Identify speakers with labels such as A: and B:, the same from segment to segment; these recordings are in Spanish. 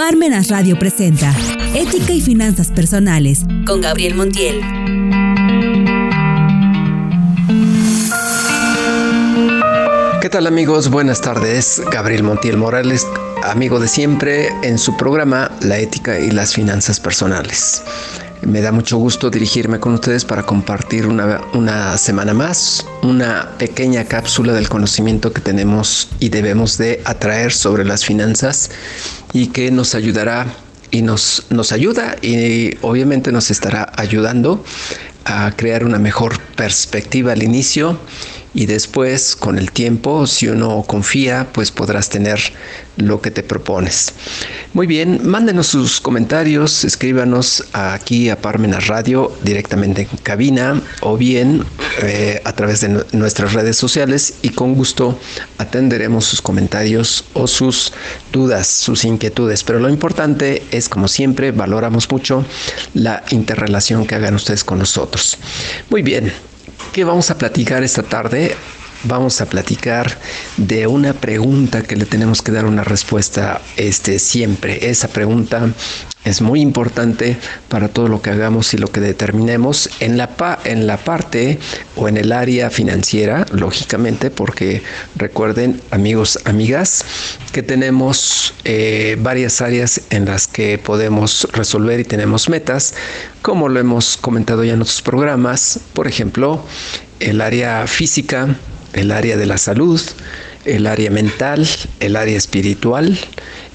A: Parmenas Radio presenta Ética y Finanzas Personales con Gabriel Montiel.
B: ¿Qué tal amigos? Buenas tardes. Gabriel Montiel Morales, amigo de siempre en su programa La Ética y las Finanzas Personales. Me da mucho gusto dirigirme con ustedes para compartir una, una, semana más, una pequeña cápsula del conocimiento que tenemos y debemos de atraer sobre las finanzas y que nos ayudará y nos, nos ayuda y obviamente nos estará ayudando a crear una mejor perspectiva al inicio y después con el tiempo, si uno confía, pues podrás tener lo que te propones. Muy bien, mándenos sus comentarios, escríbanos aquí a Parmenas Radio directamente en cabina o bien eh, a través de nuestras redes sociales y con gusto atenderemos sus comentarios o sus dudas, sus inquietudes. Pero lo importante es, como siempre, valoramos mucho la interrelación que hagan ustedes con nosotros. Muy bien, ¿Qué vamos a platicar esta tarde? Vamos a platicar de una pregunta que le tenemos que dar una respuesta este, siempre. Esa pregunta es muy importante para todo lo que hagamos y lo que determinemos en la, en la parte o en el área financiera, lógicamente, porque recuerden, amigos, amigas, que tenemos eh, varias áreas en las que podemos resolver y tenemos metas, como lo hemos comentado ya en otros programas, por ejemplo, el área física, el área de la salud, el área mental, el área espiritual,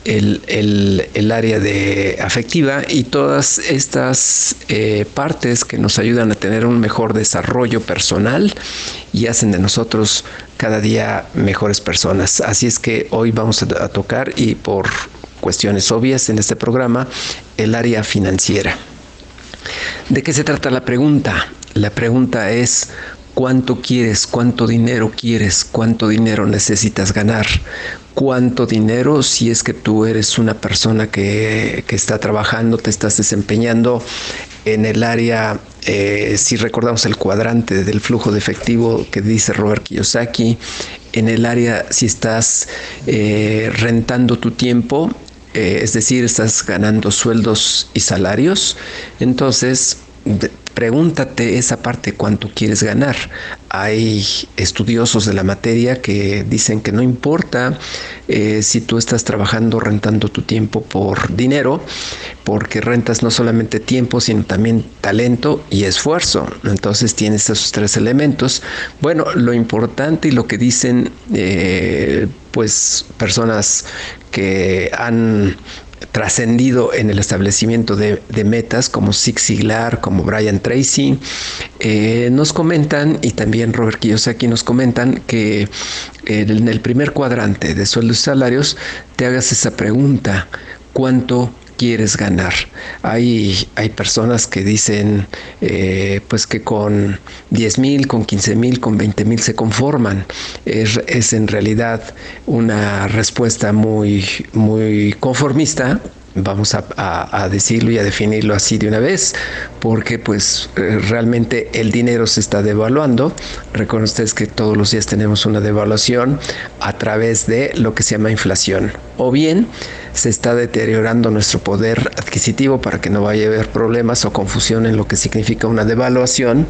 B: el, área de afectiva y todas estas eh, partes que nos ayudan a tener un mejor desarrollo personal y hacen de nosotros cada día mejores personas. Así es que hoy vamos a tocar y por cuestiones obvias en este programa el área financiera. ¿De qué se trata la pregunta? La pregunta es, ¿cuánto quieres? ¿Cuánto dinero quieres? ¿Cuánto dinero necesitas ganar? ¿Cuánto dinero si es que tú eres una persona que, está trabajando, te estás desempeñando en el área, eh, si recordamos el cuadrante del flujo de efectivo que dice Robert Kiyosaki, en el área si estás eh, rentando tu tiempo, eh, es decir, estás ganando sueldos y salarios, entonces pregúntate esa parte cuánto quieres ganar. Hay estudiosos de la materia que dicen que no importa eh, si tú estás trabajando rentando tu tiempo por dinero, porque rentas no solamente tiempo, sino también talento y esfuerzo. Entonces tienes esos tres elementos. Bueno, lo importante y lo que dicen eh, pues personas que han trascendido en el establecimiento de, metas como Zig Ziglar, como Brian Tracy, eh, nos comentan y también Robert Kiyosaki nos comentan que en el primer cuadrante de sueldos y salarios te hagas esa pregunta, ¿cuánto quieres ganar. Hay, hay personas que dicen eh, pues que con 10 mil, con 15 mil, con 20 mil se conforman. Es, es, en realidad una respuesta muy, muy conformista. Vamos a, a, decirlo y a definirlo así de una vez, porque pues eh, realmente el dinero se está devaluando. Recuerden ustedes que todos los días tenemos una devaluación a través de lo que se llama inflación. O bien se está deteriorando nuestro poder adquisitivo para que no vaya a haber problemas o confusión en lo que significa una devaluación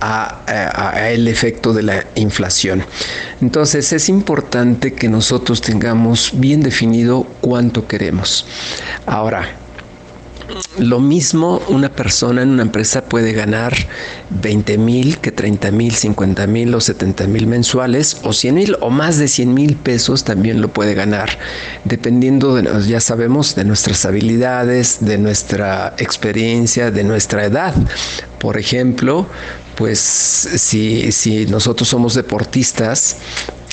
B: a, el efecto de la inflación. Entonces es importante que nosotros tengamos bien definido cuánto queremos. Ahora, lo mismo una persona en una empresa puede ganar 20 mil que 30 mil, 50 mil o 70 mil mensuales o 100 mil o más de 100 mil pesos también lo puede ganar, dependiendo, de, ya sabemos, de nuestras habilidades, de nuestra experiencia, de nuestra edad. Por ejemplo, pues si, si nosotros somos deportistas,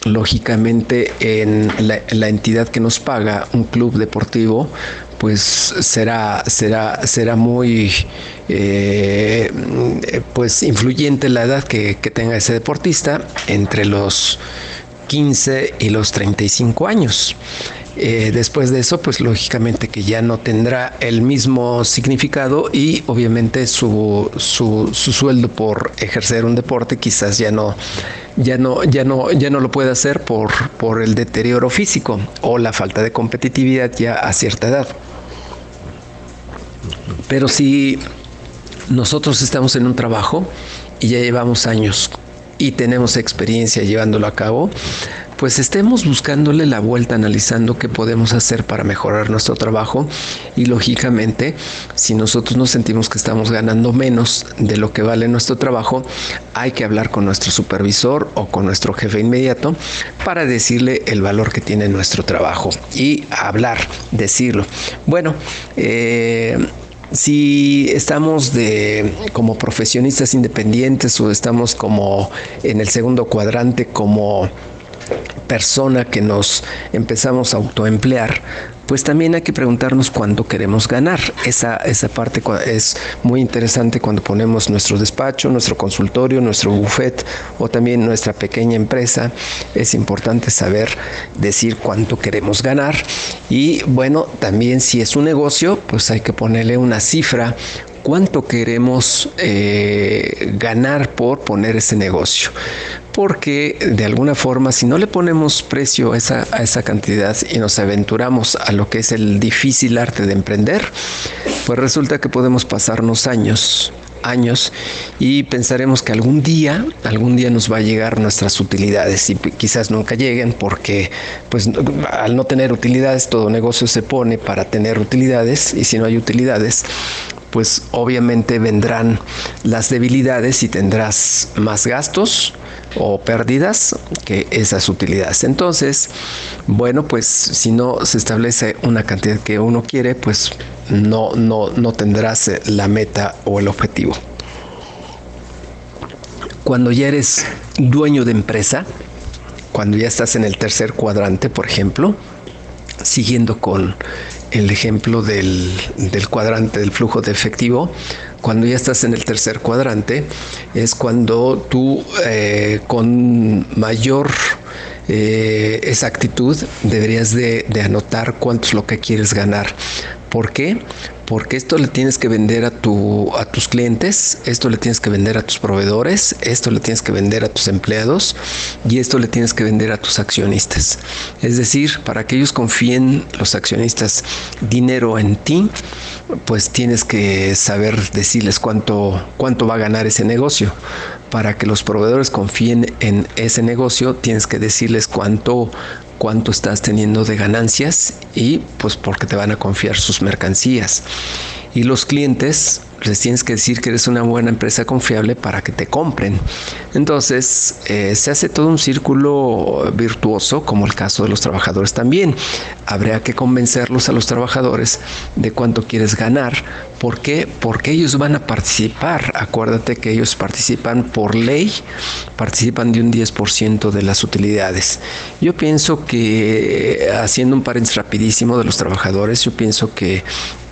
B: lógicamente en la, la, entidad que nos paga un club deportivo pues será, será, será muy eh, pues influyente la edad que, tenga ese deportista entre los 15 y los 35 años. Eh, después de eso, pues lógicamente que ya no tendrá el mismo significado y obviamente su, su, su, sueldo por ejercer un deporte quizás ya no, ya no, ya no, ya no lo puede hacer por, por el deterioro físico o la falta de competitividad ya a cierta edad. Pero si nosotros estamos en un trabajo y ya llevamos años y tenemos experiencia llevándolo a cabo, pues estemos buscándole la vuelta, analizando qué podemos hacer para mejorar nuestro trabajo y lógicamente si nosotros nos sentimos que estamos ganando menos de lo que vale nuestro trabajo, hay que hablar con nuestro supervisor o con nuestro jefe inmediato para decirle el valor que tiene nuestro trabajo y hablar, decirlo. Bueno, eh, si estamos de como profesionistas independientes o estamos como en el segundo cuadrante como persona que nos empezamos a autoemplear, pues también hay que preguntarnos cuánto queremos ganar. Esa, esa parte es muy interesante cuando ponemos nuestro despacho, nuestro consultorio, nuestro buffet o también nuestra pequeña empresa. Es importante saber decir cuánto queremos ganar. Y bueno, también si es un negocio, pues hay que ponerle una cifra cuánto queremos eh, ganar por poner ese negocio. Porque de alguna forma, si no le ponemos precio a esa, a esa cantidad y nos aventuramos a lo que es el difícil arte de emprender, pues resulta que podemos pasarnos años años y pensaremos que algún día, algún día nos va a llegar nuestras utilidades y quizás nunca lleguen porque pues al no tener utilidades todo negocio se pone para tener utilidades y si no hay utilidades pues obviamente vendrán las debilidades y tendrás más gastos o pérdidas que esas utilidades. Entonces, bueno, pues si no se establece una cantidad que uno quiere, pues no, no, no tendrás la meta o el objetivo. Cuando ya eres dueño de empresa, cuando ya estás en el tercer cuadrante, por ejemplo, siguiendo con el ejemplo del, cuadrante del flujo de efectivo, cuando ya estás en el tercer cuadrante, es cuando tú eh, con mayor eh, exactitud deberías de, de, anotar cuánto es lo que quieres ganar. ¿Por qué? Porque esto le tienes que vender a, tu, a tus clientes, esto le tienes que vender a tus proveedores, esto le tienes que vender a tus empleados y esto le tienes que vender a tus accionistas. Es decir, para que ellos confíen los accionistas dinero en ti, pues tienes que saber decirles cuánto, cuánto va a ganar ese negocio. Para que los proveedores confíen en ese negocio, tienes que decirles cuánto cuánto estás teniendo de ganancias y pues porque te van a confiar sus mercancías. Y los clientes les tienes que decir que eres una buena empresa confiable para que te compren. Entonces, eh, se hace todo un círculo virtuoso, como el caso de los trabajadores también. Habría que convencerlos a los trabajadores de cuánto quieres ganar. ¿Por qué? Porque ellos van a participar. Acuérdate que ellos participan por ley, participan de un 10% de las utilidades. Yo pienso que, haciendo un paréntesis rapidísimo de los trabajadores, yo pienso que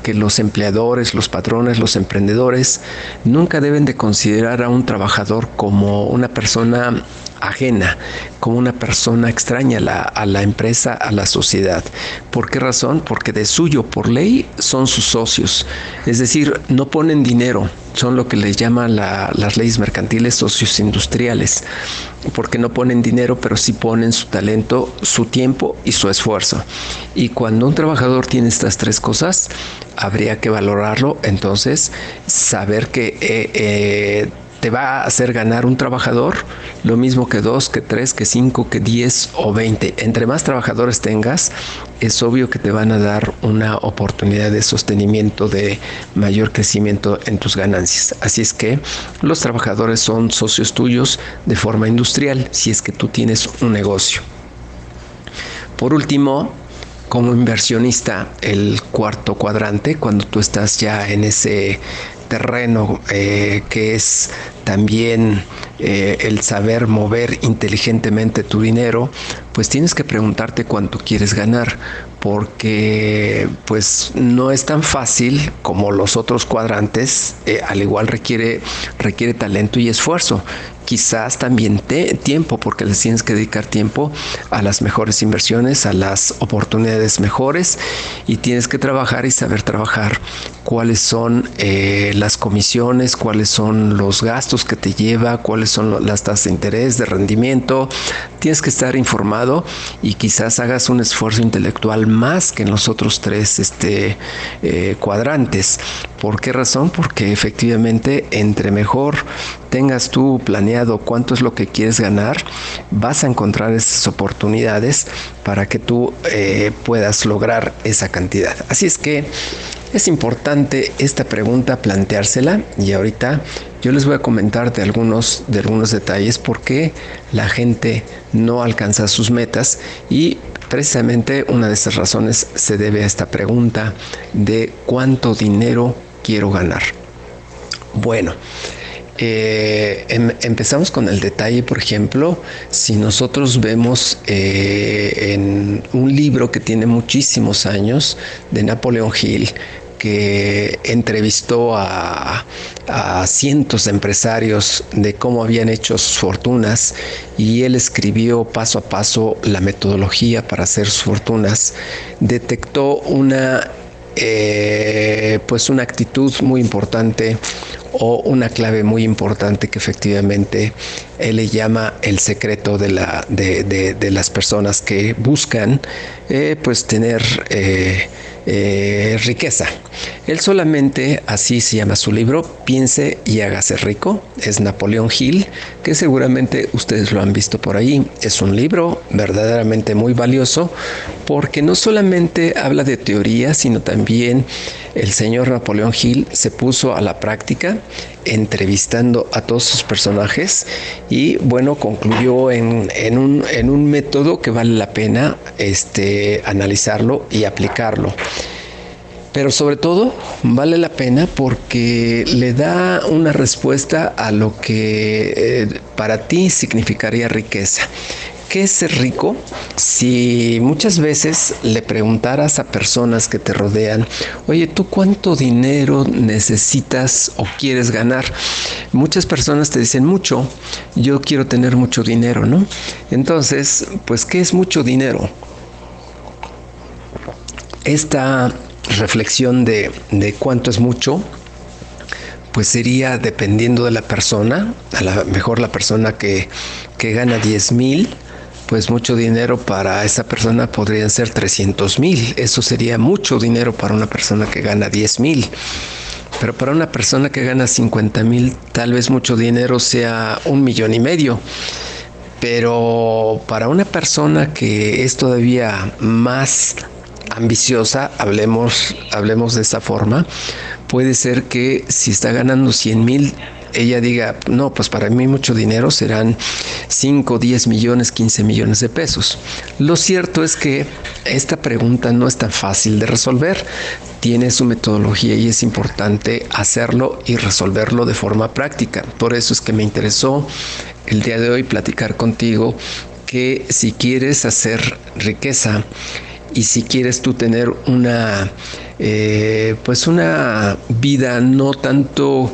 B: que los empleadores, los patrones, los emprendedores nunca deben de considerar a un trabajador como una persona ajena, como una persona extraña a la, a la, empresa, a la sociedad. ¿Por qué razón? Porque de suyo, por ley, son sus socios. Es decir, no ponen dinero, son lo que les llaman las leyes mercantiles socios industriales, porque no ponen dinero, pero sí ponen su talento, su tiempo y su esfuerzo. Y cuando un trabajador tiene estas tres cosas, habría que valorarlo, entonces saber que... Eh, eh, te va a hacer ganar un trabajador lo mismo que dos, que tres, que cinco, que diez o veinte. Entre más trabajadores tengas, es obvio que te van a dar una oportunidad de sostenimiento, de mayor crecimiento en tus ganancias. Así es que los trabajadores son socios tuyos de forma industrial si es que tú tienes un negocio. Por último, como inversionista, el cuarto cuadrante, cuando tú estás ya en ese terreno eh, que es también eh, el saber mover inteligentemente tu dinero, pues tienes que preguntarte cuánto quieres ganar, porque pues no es tan fácil como los otros cuadrantes, eh, al igual requiere, requiere talento y esfuerzo. Quizás también tiempo, porque les tienes que dedicar tiempo a las mejores inversiones, a las oportunidades mejores y tienes que trabajar y saber trabajar cuáles son eh, las comisiones, cuáles son los gastos que te lleva, cuáles son las tasas de interés, de rendimiento. Tienes que estar informado y quizás hagas un esfuerzo intelectual más que en los otros tres este, eh, cuadrantes. ¿Por qué razón? Porque efectivamente entre mejor tengas tú planeado cuánto es lo que quieres ganar, vas a encontrar esas oportunidades para que tú eh, puedas lograr esa cantidad. Así es que es importante esta pregunta planteársela y ahorita yo les voy a comentar de algunos, de algunos detalles por qué la gente no alcanza sus metas y precisamente una de esas razones se debe a esta pregunta de cuánto dinero quiero ganar. Bueno, eh, em, empezamos con el detalle, por ejemplo, si nosotros vemos eh, en un libro que tiene muchísimos años de Napoleón Hill, que entrevistó a, cientos de empresarios de cómo habían hecho sus fortunas y él escribió paso a paso la metodología para hacer sus fortunas, detectó una eh, pues una actitud muy importante o una clave muy importante que efectivamente él le llama el secreto de, la, de, las personas que buscan eh, pues tener eh, eh, riqueza. Él solamente, así se llama su libro, Piense y hágase rico. Es Napoleón Hill, que seguramente ustedes lo han visto por ahí. Es un libro verdaderamente muy valioso porque no solamente habla de teoría, sino también el señor Napoleón Hill se puso a la práctica entrevistando a todos sus personajes y bueno, concluyó en, un, en un, método que vale la pena este, analizarlo y aplicarlo. Pero sobre todo vale la pena porque le da una respuesta a lo que eh, para ti significaría riqueza. ¿Qué es ser rico? Si muchas veces le preguntaras a personas que te rodean, oye, ¿tú cuánto dinero necesitas o quieres ganar? Muchas personas te dicen mucho, yo quiero tener mucho dinero, ¿no? Entonces, pues, ¿qué es mucho dinero? Esta reflexión de, de cuánto es mucho, pues sería dependiendo de la persona, a lo mejor la persona que, que gana 10 mil, pues mucho dinero para esa persona podrían ser 300 mil. Eso sería mucho dinero para una persona que gana 10 mil. Pero para una persona que gana 50 mil, tal vez mucho dinero sea un millón y medio. Pero para una persona que es todavía más ambiciosa, hablemos, hablemos de esta forma, puede ser que si está ganando 100 mil, ella diga, no, pues para mí mucho dinero serán 5, 10 millones, 15 millones de pesos. Lo cierto es que esta pregunta no es tan fácil de resolver. Tiene su metodología y es importante hacerlo y resolverlo de forma práctica. Por eso es que me interesó el día de hoy platicar contigo que si quieres hacer riqueza y si quieres tú tener una eh, pues una vida no tanto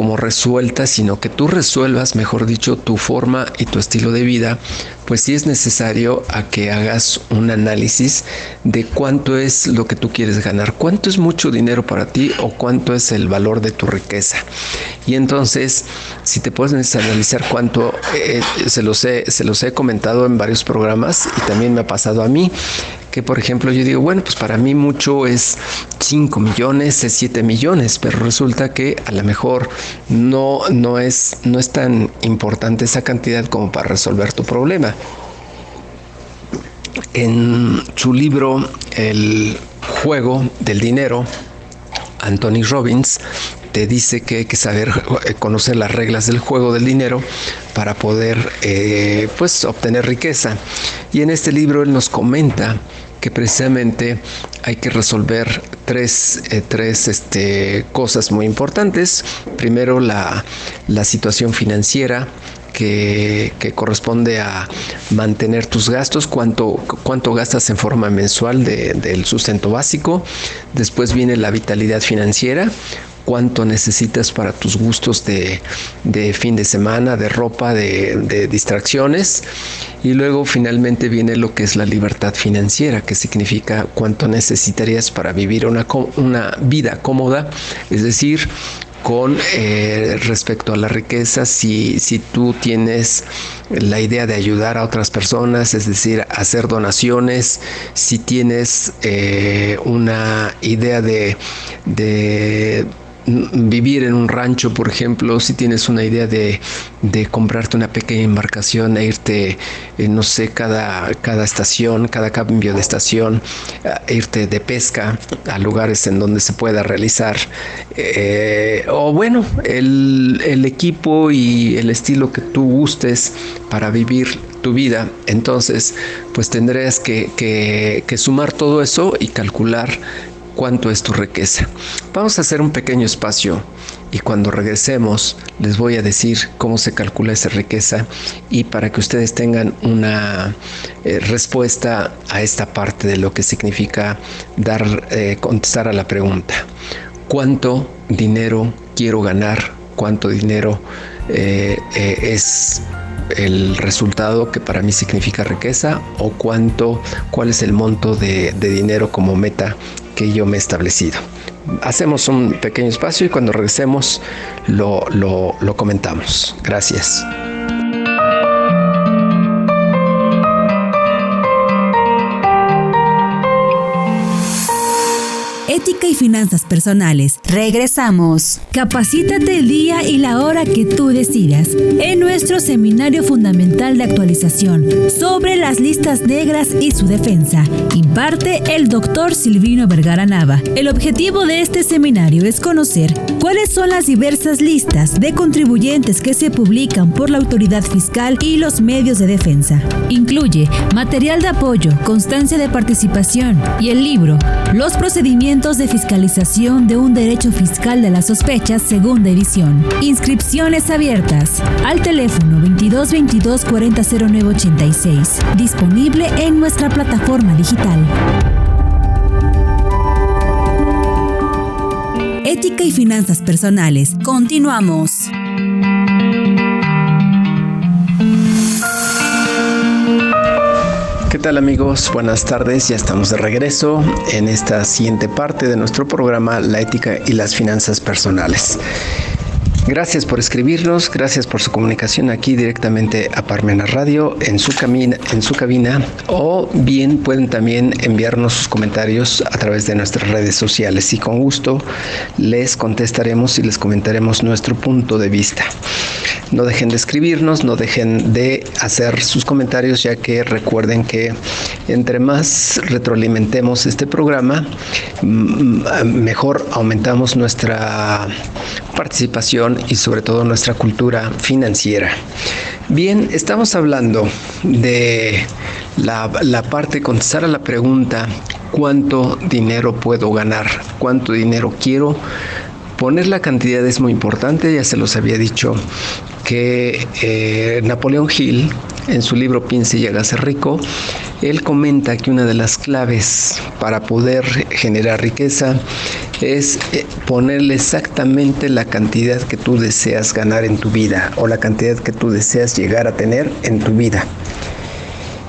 B: como resuelta, sino que tú resuelvas, mejor dicho, tu forma y tu estilo de vida, pues sí es necesario a que hagas un análisis de cuánto es lo que tú quieres ganar, cuánto es mucho dinero para ti o cuánto es el valor de tu riqueza. Y entonces, si te puedes analizar cuánto, eh, se, los he, se los he comentado en varios programas y también me ha pasado a mí, que por ejemplo yo digo, bueno, pues para mí mucho es 5 millones, es 7 millones, pero resulta que a lo mejor no, no, es, no es tan importante esa cantidad como para resolver tu problema. En su libro El juego del dinero, Anthony Robbins te dice que hay que saber conocer las reglas del juego del dinero para poder eh, pues obtener riqueza. Y en este libro él nos comenta que precisamente hay que resolver tres, eh, tres este, cosas muy importantes. Primero, la, la situación financiera, que, corresponde a mantener tus gastos, cuánto, cuánto gastas en forma mensual del sustento básico. Después viene la vitalidad financiera, cuánto necesitas para tus gustos de, fin de semana, de ropa, de, distracciones. Y luego finalmente viene lo que es la libertad financiera, que significa cuánto necesitarías para vivir una, una vida cómoda, es decir, con eh, respecto a la riqueza, si, si tú tienes la idea de ayudar a otras personas, es decir, hacer donaciones, si tienes eh, una idea de, de vivir en un rancho, por ejemplo, si tienes una idea de, comprarte una pequeña embarcación e irte, eh, no sé, cada, cada estación, cada cambio de estación, e irte de pesca a lugares en donde se pueda realizar, eh, o bueno, el, equipo y el estilo que tú gustes para vivir tu vida. Entonces, pues tendrías que, que, sumar todo eso y calcular cuánto es tu riqueza. Vamos a hacer un pequeño espacio y cuando regresemos les voy a decir cómo se calcula esa riqueza y para que ustedes tengan una eh, respuesta a esta parte de lo que significa dar eh, contestar a la pregunta. Cuánto dinero quiero ganar cuánto dinero eh, es el resultado que para mí significa riqueza o cuánto, cuál es el monto de, de dinero como meta que yo me he establecido. Hacemos un pequeño espacio y cuando regresemos lo, lo, lo comentamos. Gracias.
A: Ética y finanzas personales. Regresamos. Capacítate el día y la hora que tú decidas en nuestro seminario fundamental de actualización sobre las listas negras y su defensa. Imparte el doctor Silvino Vergara Nava. El objetivo de este seminario es conocer cuáles son las diversas listas de contribuyentes que se publican por la autoridad fiscal y los medios de defensa. Incluye material de apoyo, constancia de participación y el libro Los procedimientos de fiscalización de un derecho fiscal de las sospechas, segunda edición. Inscripciones abiertas al teléfono 22 22 40 86, disponible en nuestra plataforma digital. Ética y finanzas personales. Continuamos.
B: ¿Qué tal amigos? Buenas tardes, ya estamos de regreso en esta siguiente parte de nuestro programa La ética y las finanzas personales. Gracias por escribirnos, gracias por su comunicación aquí directamente a Parmena Radio en su, en su cabina o bien pueden también enviarnos sus comentarios a través de nuestras redes sociales y con gusto les contestaremos y les comentaremos nuestro punto de vista. No dejen de escribirnos, no dejen de hacer sus comentarios ya que recuerden que entre más retroalimentemos este programa, mejor aumentamos nuestra participación y sobre todo nuestra cultura financiera. Bien, estamos hablando de la, parte, contestar a la pregunta, ¿cuánto dinero puedo ganar? ¿Cuánto dinero quiero? Poner la cantidad es muy importante, ya se los había dicho que eh, Napoleón Hill, en su libro Piense y hágase rico, él comenta que una de las claves para poder generar riqueza es eh, ponerle exactamente la cantidad que tú deseas ganar en tu vida o la cantidad que tú deseas llegar a tener en tu vida.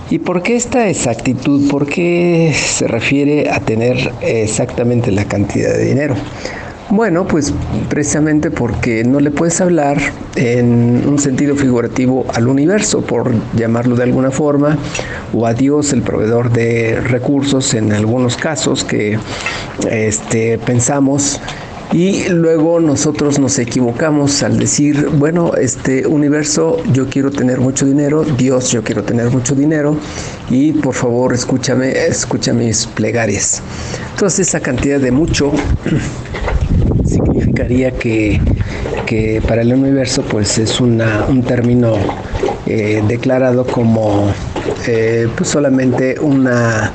B: ¿Y por qué esta exactitud? ¿Por qué se refiere a tener exactamente la cantidad de dinero? Bueno, pues precisamente porque no le puedes hablar en un sentido figurativo al universo, por llamarlo de alguna forma, o a Dios, el proveedor de recursos en algunos casos que este, pensamos y luego nosotros nos equivocamos al decir, bueno, este universo, yo quiero tener mucho dinero, Dios, yo quiero tener mucho dinero, y por favor escúchame, escucha mis plegarias. Entonces esa cantidad de mucho que, para el universo pues es un término eh, declarado como eh, pues solamente una,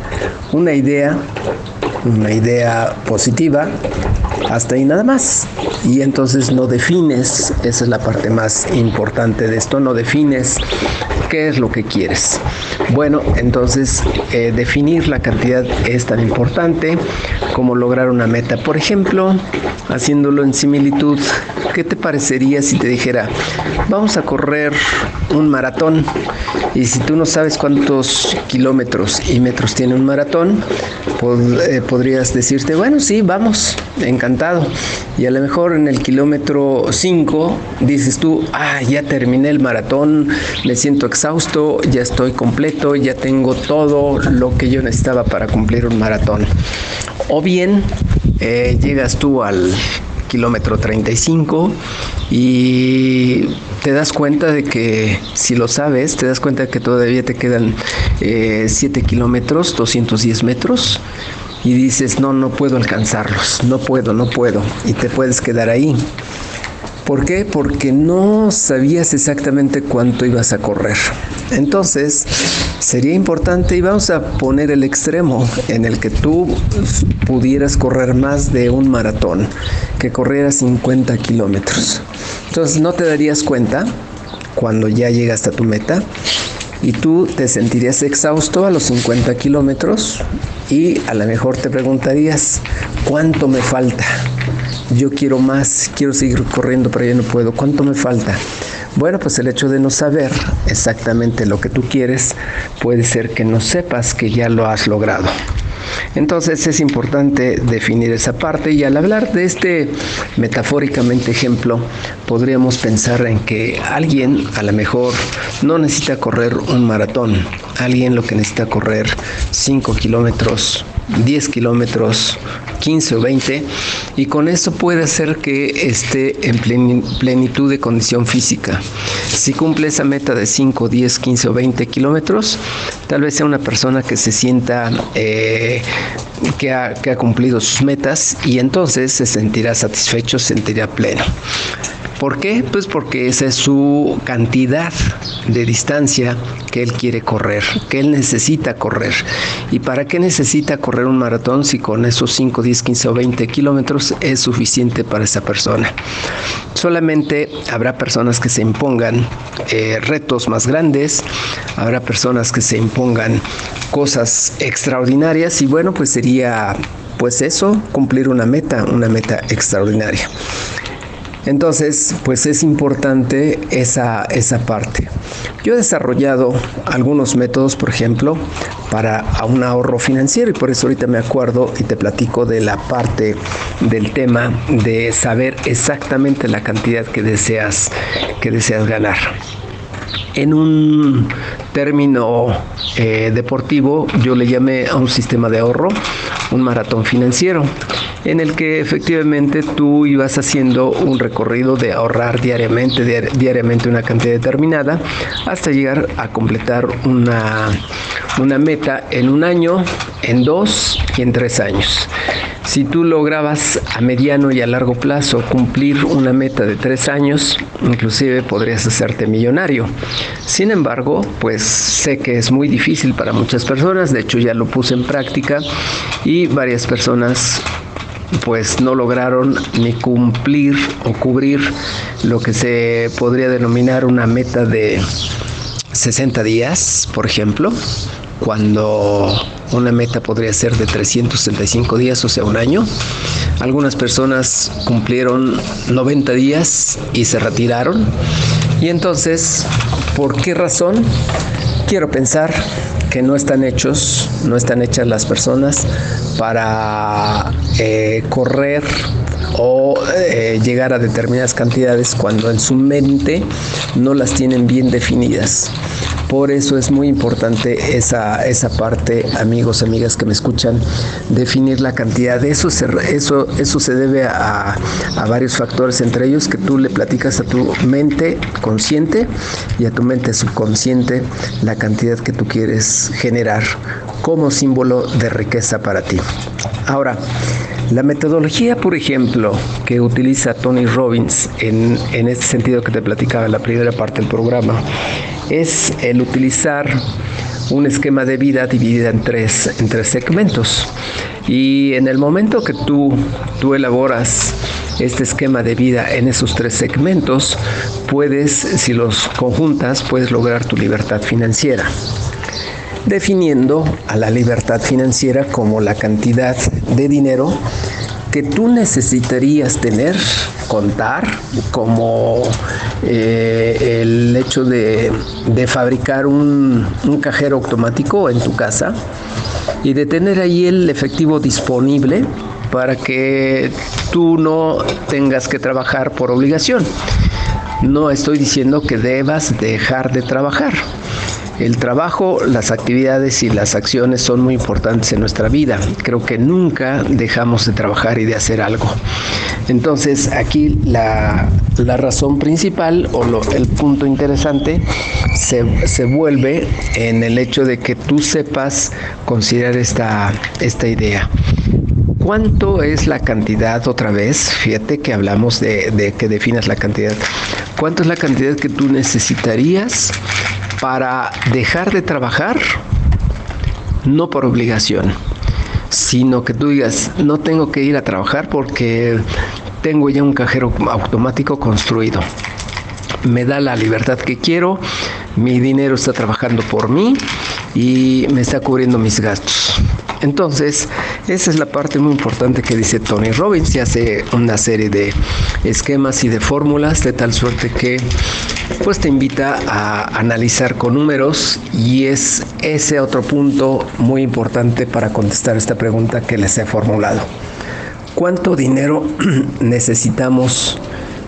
B: una idea, una idea positiva hasta ahí nada más. Y entonces no defines, esa es la parte más importante de esto, no defines qué es lo que quieres. Bueno, entonces eh, definir la cantidad es tan importante como lograr una meta. Por ejemplo, haciéndolo en similitud, ¿qué te parecería si te dijera, vamos a correr un maratón? Y si tú no sabes cuántos kilómetros y metros tiene un maratón, eh, podrías decirte, bueno, sí, vamos, encantado. Y a lo mejor en el kilómetro 5 dices tú, ah, ya terminé el maratón, me siento exhausto, ya estoy completo, ya tengo todo lo que yo necesitaba para cumplir un maratón. O bien eh, llegas tú al kilómetro 35 y te das cuenta de que si lo sabes, te das cuenta de que todavía te quedan 7 eh, kilómetros, 210 metros y dices, no, no puedo alcanzarlos, no puedo, no puedo y te puedes quedar ahí. ¿Por qué? Porque no sabías exactamente cuánto ibas a correr. Entonces, sería importante y vamos a poner el extremo en el que tú pudieras correr más de un maratón, que corriera 50 kilómetros. Entonces, no te darías cuenta cuando ya llegas a tu meta y tú te sentirías exhausto a los 50 kilómetros y a lo mejor te preguntarías, ¿cuánto me falta? Yo quiero más, quiero seguir corriendo, pero ya no puedo, ¿cuánto me falta? Bueno, pues el hecho de no saber exactamente lo que tú quieres puede ser que no sepas que ya lo has logrado. Entonces es importante definir esa parte y al hablar de este metafóricamente ejemplo, podríamos pensar en que alguien a lo mejor no necesita correr un maratón, alguien lo que necesita correr 5 kilómetros, 10 kilómetros, 15 o 20 y con eso puede hacer que esté en plenitud de condición física. Si cumple esa meta de 5, 10, 15 o 20 kilómetros, tal vez sea una persona que se sienta eh, que, ha, que ha cumplido sus metas y entonces se sentirá satisfecho, se sentirá pleno. ¿Por qué? Pues porque esa es su cantidad de distancia que él quiere correr, que él necesita correr. ¿Y para qué necesita correr un maratón si con esos 5, 10, 15 o 20 kilómetros es suficiente para esa persona? Solamente habrá personas que se impongan eh, retos más grandes, habrá personas que se impongan cosas extraordinarias y bueno, pues sería pues eso, cumplir una meta, una meta extraordinaria. Entonces, pues es importante esa, esa parte. Yo he desarrollado algunos métodos, por ejemplo, para un ahorro financiero y por eso ahorita me acuerdo y te platico de la parte del tema de saber exactamente la cantidad que deseas, que deseas ganar. En un término eh, deportivo, yo le llamé a un sistema de ahorro un maratón financiero en el que efectivamente tú ibas haciendo un recorrido de ahorrar diariamente, diariamente una cantidad determinada, hasta llegar a completar una, una meta en un año, en dos y en tres años. Si tú lograbas a mediano y a largo plazo cumplir una meta de tres años, inclusive podrías hacerte millonario. Sin embargo, pues sé que es muy difícil para muchas personas, de hecho ya lo puse en práctica y varias personas pues no lograron ni cumplir o cubrir lo que se podría denominar una meta de 60 días, por ejemplo, cuando una meta podría ser de 365 días, o sea, un año. Algunas personas cumplieron 90 días y se retiraron. Y entonces, ¿por qué razón? Quiero pensar que no están hechos, no están hechas las personas para eh, correr o eh, llegar a determinadas cantidades cuando en su mente no las tienen bien definidas. Por eso es muy importante esa, esa parte, amigos, amigas que me escuchan, definir la cantidad. Eso se, eso, eso se debe a, a varios factores, entre ellos que tú le platicas a tu mente consciente y a tu mente subconsciente la cantidad que tú quieres generar como símbolo de riqueza para ti. Ahora, la metodología, por ejemplo, que utiliza Tony Robbins en, en este sentido que te platicaba en la primera parte del programa, es el utilizar un esquema de vida dividido en tres, en tres segmentos. Y en el momento que tú, tú elaboras este esquema de vida en esos tres segmentos, puedes, si los conjuntas, puedes lograr tu libertad financiera definiendo a la libertad financiera como la cantidad de dinero que tú necesitarías tener, contar, como eh, el hecho de, fabricar un, un, cajero automático en tu casa y de tener ahí el efectivo disponible para que tú no tengas que trabajar por obligación. No estoy diciendo que debas dejar de trabajar. El trabajo, las actividades y las acciones son muy importantes en nuestra vida. Creo que nunca dejamos de trabajar y de hacer algo. Entonces aquí la, razón principal o el punto interesante se, se, vuelve en el hecho de que tú sepas considerar esta, esta idea. ¿Cuánto es la cantidad otra vez? Fíjate que hablamos de, de que definas la cantidad. ¿Cuánto es la cantidad que tú necesitarías para dejar de trabajar, no por obligación, sino que tú digas, no tengo que ir a trabajar porque tengo ya un cajero automático construido. Me da la libertad que quiero, mi dinero está trabajando por mí y me está cubriendo mis gastos. Entonces, esa es la parte muy importante que dice Tony Robbins y hace una serie de esquemas y de fórmulas de tal suerte que pues te invita a analizar con números y es ese otro punto muy importante para contestar esta pregunta que les he formulado. ¿Cuánto dinero necesitamos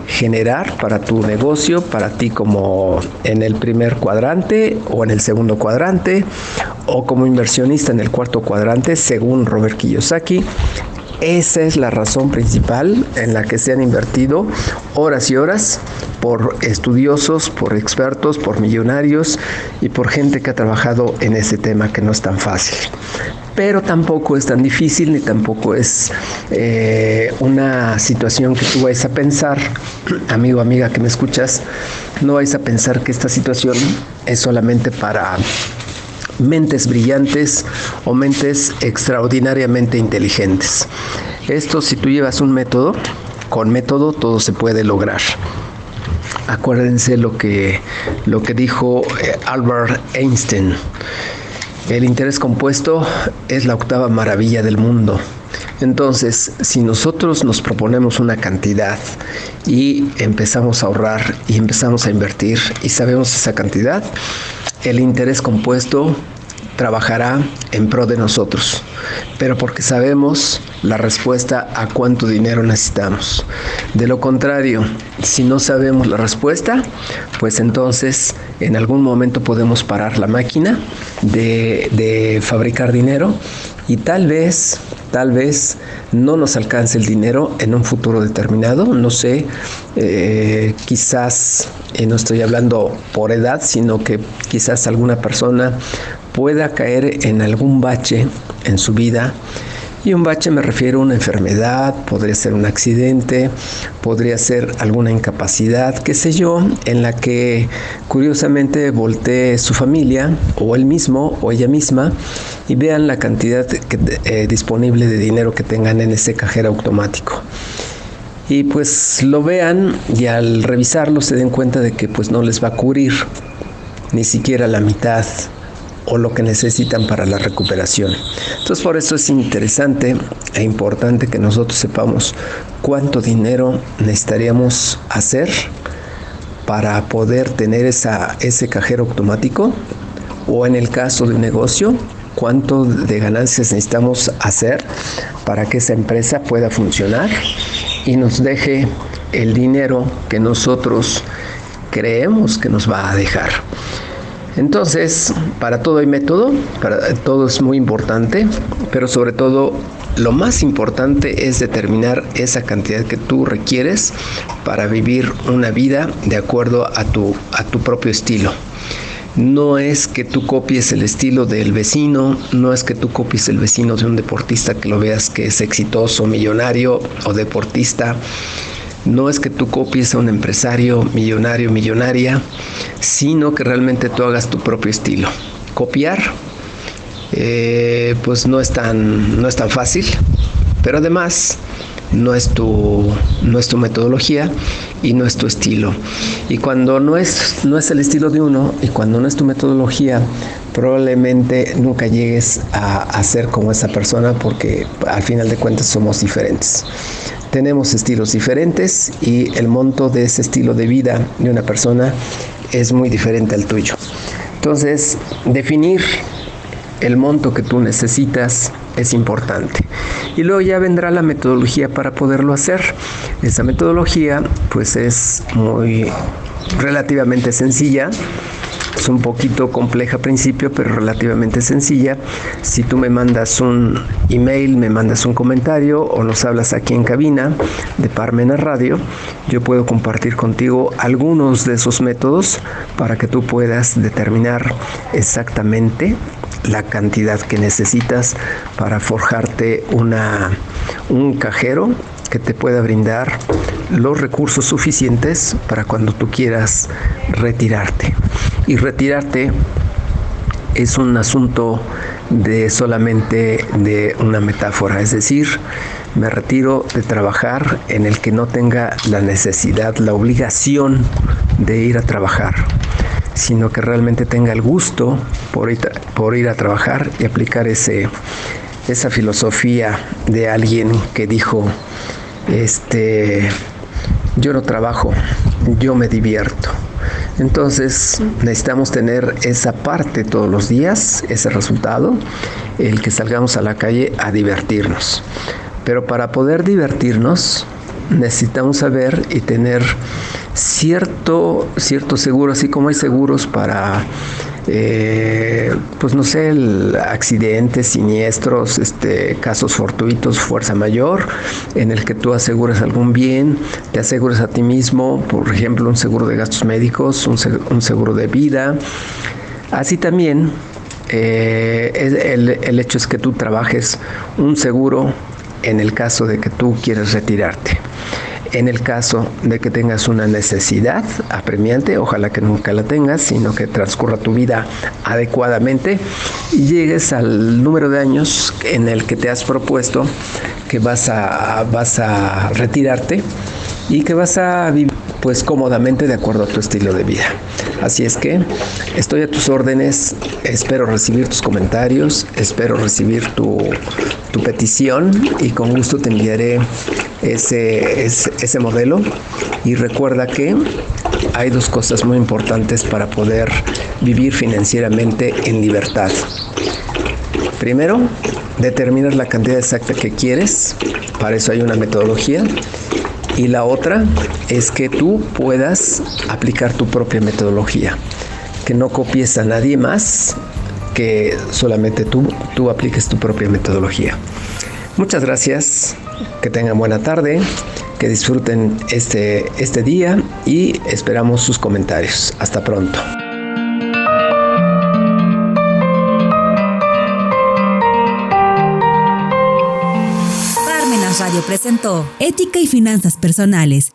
B: generar para tu negocio, para ti como en el primer cuadrante o en el segundo cuadrante o como inversionista en el cuarto cuadrante, según Robert Kiyosaki. Esa es la razón principal en la que se han invertido horas y horas por estudiosos, por expertos, por millonarios y por gente que ha trabajado en ese tema que no es tan fácil pero tampoco es tan difícil ni tampoco es eh, una situación que tú vayas a pensar, amigo, amiga que me escuchas, no vais a pensar que esta situación es solamente para mentes brillantes o mentes extraordinariamente inteligentes. Esto si tú llevas un método, con método todo se puede lograr. Acuérdense lo que, lo que dijo eh, Albert Einstein. El interés compuesto es la octava maravilla del mundo. Entonces, si nosotros nos proponemos una cantidad y empezamos a ahorrar y empezamos a invertir y sabemos esa cantidad, el interés compuesto trabajará en pro de nosotros, pero porque sabemos la respuesta a cuánto dinero necesitamos. De lo contrario, si no sabemos la respuesta, pues entonces en algún momento podemos parar la máquina de, fabricar dinero y tal vez, tal vez no nos alcance el dinero en un futuro determinado. No sé, eh, quizás, y no estoy hablando por edad, sino que quizás alguna persona pueda caer en algún bache en su vida. Y un bache me refiero a una enfermedad, podría ser un accidente, podría ser alguna incapacidad, qué sé yo, en la que curiosamente voltee su familia o él mismo o ella misma y vean la cantidad eh, disponible de dinero que tengan en ese cajero automático y pues lo vean y al revisarlo se den cuenta de que pues no les va a cubrir ni siquiera la mitad o lo que necesitan para la recuperación. Entonces por eso es interesante e importante que nosotros sepamos cuánto dinero necesitaríamos hacer para poder tener esa, ese cajero automático o en el caso de un negocio, cuánto de ganancias necesitamos hacer para que esa empresa pueda funcionar y nos deje el dinero que nosotros creemos que nos va a dejar. Entonces, para todo hay método, para todo es muy importante, pero sobre todo lo más importante es determinar esa cantidad que tú requieres para vivir una vida de acuerdo a tu, a tu propio estilo. No es que tú copies el estilo del vecino, no es que tú copies el vecino de un deportista que lo veas que es exitoso, millonario o deportista no es que tú copies a un empresario millonario, millonaria, sino que realmente tú hagas tu propio estilo. Copiar eh, pues no es, tan, no es tan fácil, pero además no es tu, no es tu metodología y no es tu estilo. Y cuando no es, no es el estilo de uno y cuando no es tu metodología, probablemente nunca llegues a, a ser como esa persona porque al final de cuentas somos diferentes. Tenemos estilos diferentes y el monto de ese estilo de vida de una persona es muy diferente al tuyo. Entonces, definir el monto que tú necesitas es importante. Y luego ya vendrá la metodología para poderlo hacer. Esa metodología pues es muy relativamente sencilla. Es un poquito compleja al principio, pero relativamente sencilla. Si tú me mandas un email, me mandas un comentario o nos hablas aquí en cabina de Parmena Radio, yo puedo compartir contigo algunos de esos métodos para que tú puedas determinar exactamente la cantidad que necesitas para forjarte una, un cajero que te pueda brindar los recursos suficientes para cuando tú quieras retirarte. Y retirarte es un asunto de solamente de una metáfora, es decir, me retiro de trabajar en el que no tenga la necesidad, la obligación de ir a trabajar sino que realmente tenga el gusto por ir, por ir a trabajar y aplicar ese, esa filosofía de alguien que dijo, este, yo no trabajo, yo me divierto. Entonces necesitamos tener esa parte todos los días, ese resultado, el que salgamos a la calle a divertirnos. Pero para poder divertirnos necesitamos saber y tener cierto, cierto seguro, así como hay seguros para, eh, pues no sé, accidentes, siniestros, este, casos fortuitos, fuerza mayor, en el que tú aseguras algún bien, te aseguras a ti mismo, por ejemplo, un seguro de gastos médicos, un, seguro de vida. Así también eh, el, el hecho es que tú trabajes un seguro en el caso de que tú quieras retirarte. En el caso de que tengas una necesidad apremiante, ojalá que nunca la tengas, sino que transcurra tu vida adecuadamente y llegues al número de años en el que te has propuesto que vas a, vas a retirarte y que vas a vivir pues cómodamente de acuerdo a tu estilo de vida. Así es que estoy a tus órdenes, espero recibir tus comentarios, espero recibir tu, petición y con gusto te enviaré ese, ese, modelo. Y recuerda que hay dos cosas muy importantes para poder vivir financieramente en libertad. Primero, determinar la cantidad exacta que quieres, para eso hay una metodología. Y la otra es que tú puedas aplicar tu propia metodología, que no copies a nadie más, que solamente tú, tú apliques tu propia metodología. Muchas gracias, que tengan buena tarde, que disfruten este, este día y esperamos sus comentarios. Hasta pronto.
A: Radio presentó Ética y Finanzas Personales